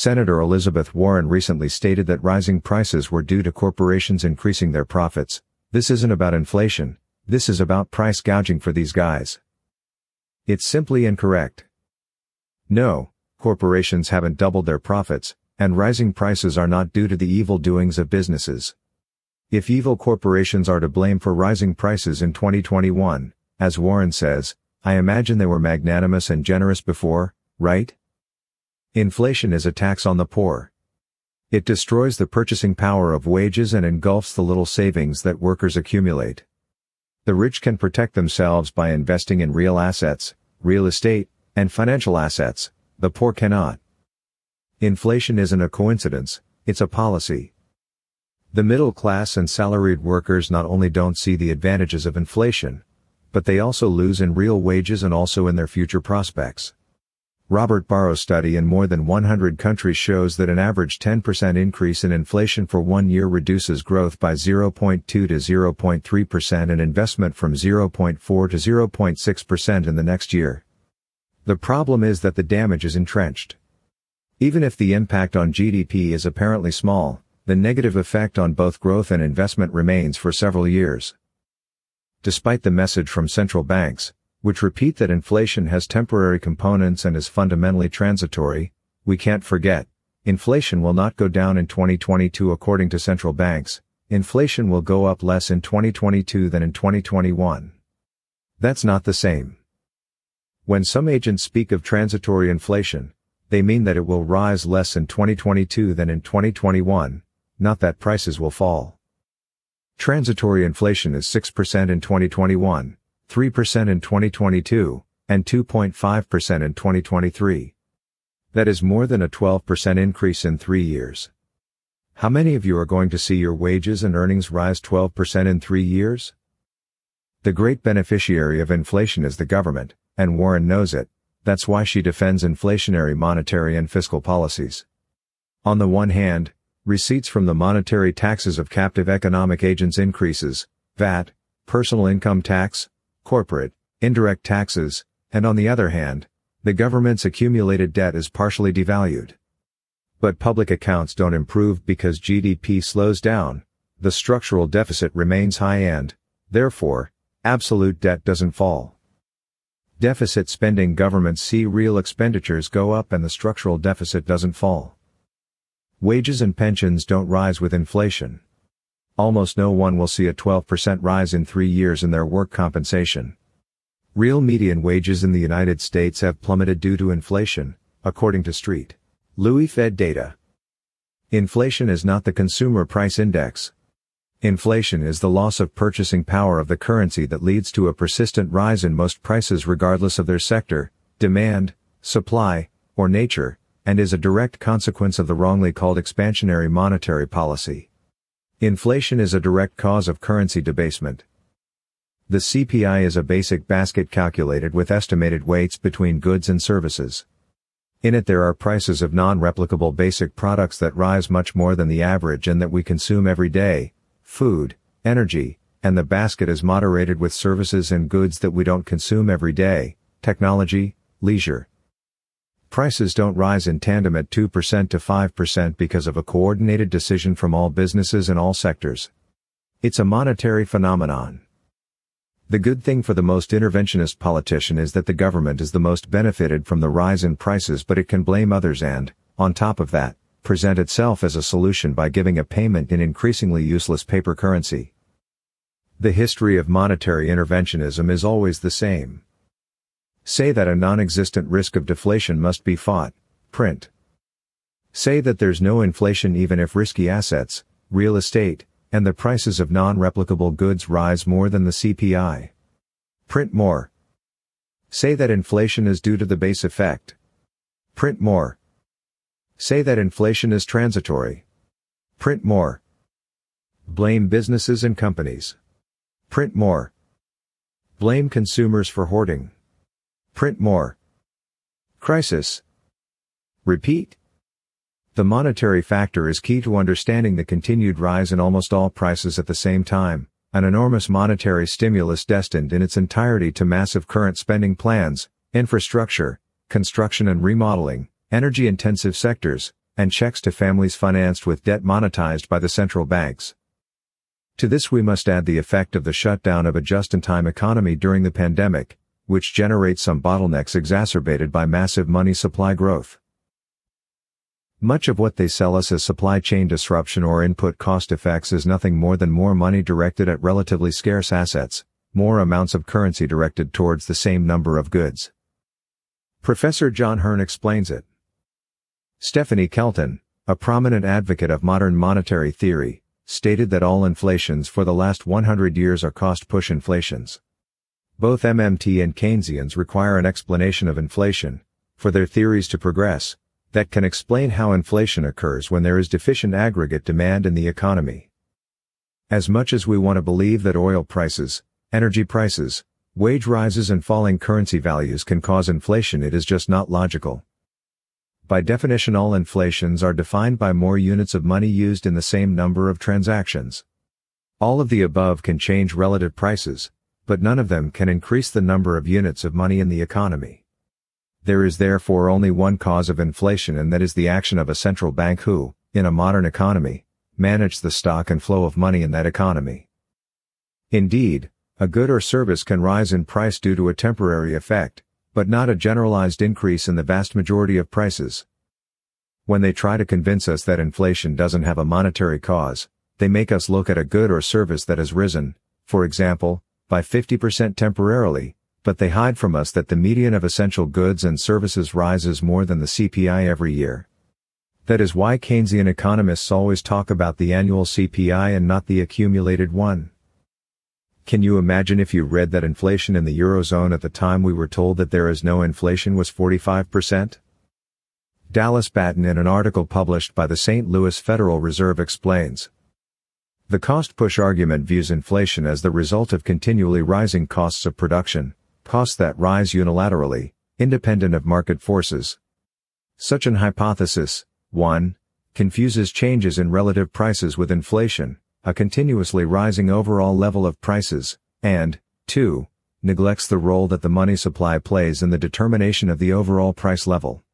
Senator Elizabeth Warren recently stated that rising prices were due to corporations increasing their profits. This isn't about inflation, this is about price gouging for these guys. It's simply incorrect. No, corporations haven't doubled their profits, and rising prices are not due to the evil doings of businesses. If evil corporations are to blame for rising prices in 2021, as Warren says, I imagine they were magnanimous and generous before, right? Inflation is a tax on the poor. It destroys the purchasing power of wages and engulfs the little savings that workers accumulate. The rich can protect themselves by investing in real assets, real estate, and financial assets, the poor cannot. Inflation isn't a coincidence, it's a policy. The middle class and salaried workers not only don't see the advantages of inflation, but they also lose in real wages and also in their future prospects. Robert Barro's study in more than 100 countries shows that an average 10% increase in inflation for one year reduces growth by 0.2 to 0.3% and investment from 0.4 to 0.6% in the next year. The problem is that the damage is entrenched. Even if the impact on GDP is apparently small, the negative effect on both growth and investment remains for several years. Despite the message from central banks, which repeat that inflation has temporary components and is fundamentally transitory, we can't forget, inflation will not go down in 2022 according to central banks, inflation will go up less in 2022 than in 2021. That's not the same. When some agents speak of transitory inflation, they mean that it will rise less in 2022 than in 2021, not that prices will fall. Transitory inflation is 6% in 2021, 3% in 2022, and 2.5% in 2023. That is more than a 12% increase in three years. How many of you are going to see your wages and earnings rise 12% in three years? The great beneficiary of inflation is the government, and Warren knows it, that's why she defends inflationary monetary and fiscal policies. On the one hand, receipts from the monetary taxes of captive economic agents increases, VAT, personal income tax, corporate, indirect taxes, and on the other hand, the government's accumulated debt is partially devalued. But public accounts don't improve because GDP slows down, the structural deficit remains high and, therefore, absolute debt doesn't fall. Deficit spending governments see real expenditures go up and the structural deficit doesn't fall. Wages and pensions don't rise with inflation almost no one will see a 12% rise in three years in their work compensation. Real median wages in the United States have plummeted due to inflation, according to St. Louis Fed data. Inflation is not the consumer price index. Inflation is the loss of purchasing power of the currency that leads to a persistent rise in most prices regardless of their sector, demand, supply, or nature, and is a direct consequence of the wrongly called expansionary monetary policy. Inflation is a direct cause of currency debasement. The CPI is a basic basket calculated with estimated weights between goods and services. In it there are prices of non-replicable basic products that rise much more than the average and that we consume every day, food, energy, and the basket is moderated with services and goods that we don't consume every day, technology, leisure, Prices don't rise in tandem at 2% to 5% because of a coordinated decision from all businesses in all sectors. It's a monetary phenomenon. The good thing for the most interventionist politician is that the government is the most benefited from the rise in prices but it can blame others and, on top of that, present itself as a solution by giving a payment in increasingly useless paper currency. The history of monetary interventionism is always the same. Say that a non-existent risk of deflation must be fought, print. Say that there's no inflation even if risky assets, real estate, and the prices of non-replicable goods rise more than the CPI. Print more. Say that inflation is due to the base effect. Print more. Say that inflation is transitory. Print more. Blame businesses and companies. Print more. Blame consumers for hoarding. Print more. Crisis. Repeat. The monetary factor is key to understanding the continued rise in almost all prices at the same time, an enormous monetary stimulus destined in its entirety to massive current spending plans, infrastructure, construction and remodeling, energy-intensive sectors, and checks to families financed with debt monetized by the central banks. To this we must add the effect of the shutdown of a just-in-time economy during the pandemic, which generates some bottlenecks exacerbated by massive money supply growth. Much of what they sell us as supply chain disruption or input cost effects is nothing more than more money directed at relatively scarce assets, more amounts of currency directed towards the same number of goods. Professor John Hearne explains it. Stephanie Kelton, a prominent advocate of modern monetary theory, stated that all inflations for the last 100 years are cost-push inflations. Both MMT and Keynesians require an explanation of inflation, for their theories to progress, that can explain how inflation occurs when there is deficient aggregate demand in the economy. As much as we want to believe that oil prices, energy prices, wage rises and falling currency values can cause inflation it is just not logical. By definition all inflations are defined by more units of money used in the same number of transactions. All of the above can change relative prices, but none of them can increase the number of units of money in the economy. There is therefore only one cause of inflation and that is the action of a central bank who, in a modern economy, manage the stock and flow of money in that economy. Indeed, a good or service can rise in price due to a temporary effect, but not a generalized increase in the vast majority of prices. When they try to convince us that inflation doesn't have a monetary cause, they make us look at a good or service that has risen, for example, by 50% temporarily, but they hide from us that the median of essential goods and services rises more than the CPI every year. That is why Keynesian economists always talk about the annual CPI and not the accumulated one. Can you imagine if you read that inflation in the Eurozone at the time we were told that there is no inflation was 45%? Dallas Batten in an article published by the St. Louis Federal Reserve explains. The cost push argument views inflation as the result of continually rising costs of production, costs that rise unilaterally, independent of market forces. Such an hypothesis, 1. confuses changes in relative prices with inflation, a continuously rising overall level of prices, and, 2. neglects the role that the money supply plays in the determination of the overall price level.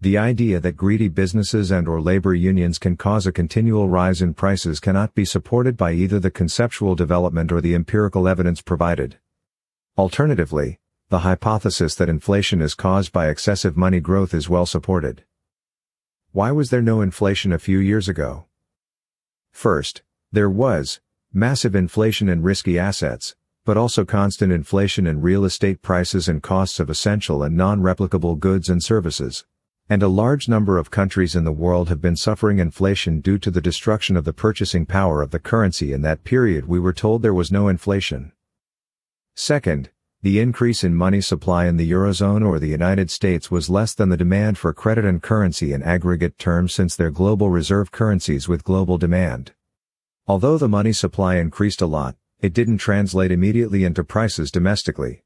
The idea that greedy businesses and or labor unions can cause a continual rise in prices cannot be supported by either the conceptual development or the empirical evidence provided. Alternatively, the hypothesis that inflation is caused by excessive money growth is well supported. Why was there no inflation a few years ago? First, there was massive inflation in risky assets, but also constant inflation in real estate prices and costs of essential and non-replicable goods and services. And a large number of countries in the world have been suffering inflation due to the destruction of the purchasing power of the currency in that period we were told there was no inflation. Second, the increase in money supply in the Eurozone or the United States was less than the demand for credit and currency in aggregate terms since they're global reserve currencies with global demand. Although the money supply increased a lot, it didn't translate immediately into prices domestically.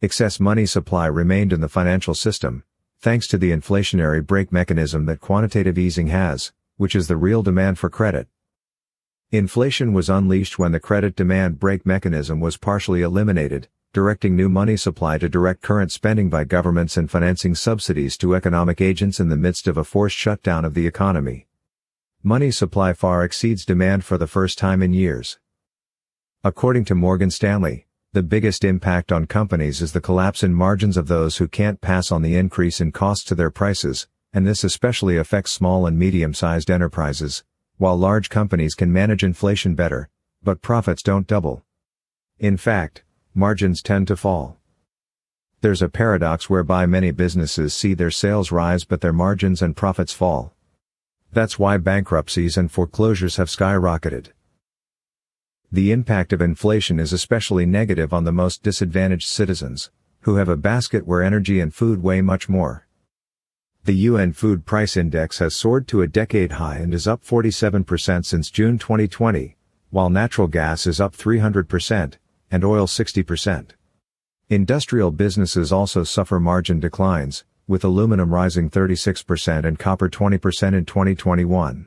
Excess money supply remained in the financial system, thanks to the inflationary brake mechanism that quantitative easing has, which is the real demand for credit. Inflation was unleashed when the credit demand brake mechanism was partially eliminated, directing new money supply to direct current spending by governments and financing subsidies to economic agents in the midst of a forced shutdown of the economy. Money supply far exceeds demand for the first time in years. According to Morgan Stanley, the biggest impact on companies is the collapse in margins of those who can't pass on the increase in costs to their prices, and this especially affects small and medium-sized enterprises, while large companies can manage inflation better, but profits don't double. In fact, margins tend to fall. There's a paradox whereby many businesses see their sales rise but their margins and profits fall. That's why bankruptcies and foreclosures have skyrocketed. The impact of inflation is especially negative on the most disadvantaged citizens, who have a basket where energy and food weigh much more. The UN Food Price Index has soared to a decade high and is up 47% since June 2020, while natural gas is up 300%, and oil 60%. Industrial businesses also suffer margin declines, with aluminum rising 36% and copper 20% in 2021.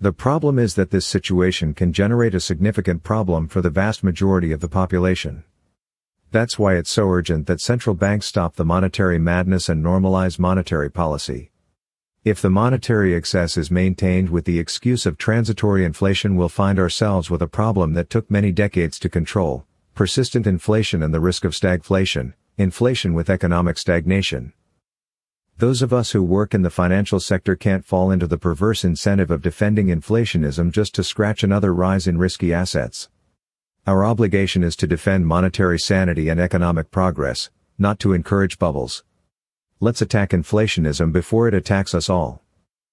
The problem is that this situation can generate a significant problem for the vast majority of the population. That's why it's so urgent that central banks stop the monetary madness and normalize monetary policy. If the monetary excess is maintained with the excuse of transitory inflation we'll find ourselves with a problem that took many decades to control, persistent inflation and the risk of stagflation, inflation with economic stagnation. Those of us who work in the financial sector can't fall into the perverse incentive of defending inflationism just to scratch another rise in risky assets. Our obligation is to defend monetary sanity and economic progress, not to encourage bubbles. Let's attack inflationism before it attacks us all.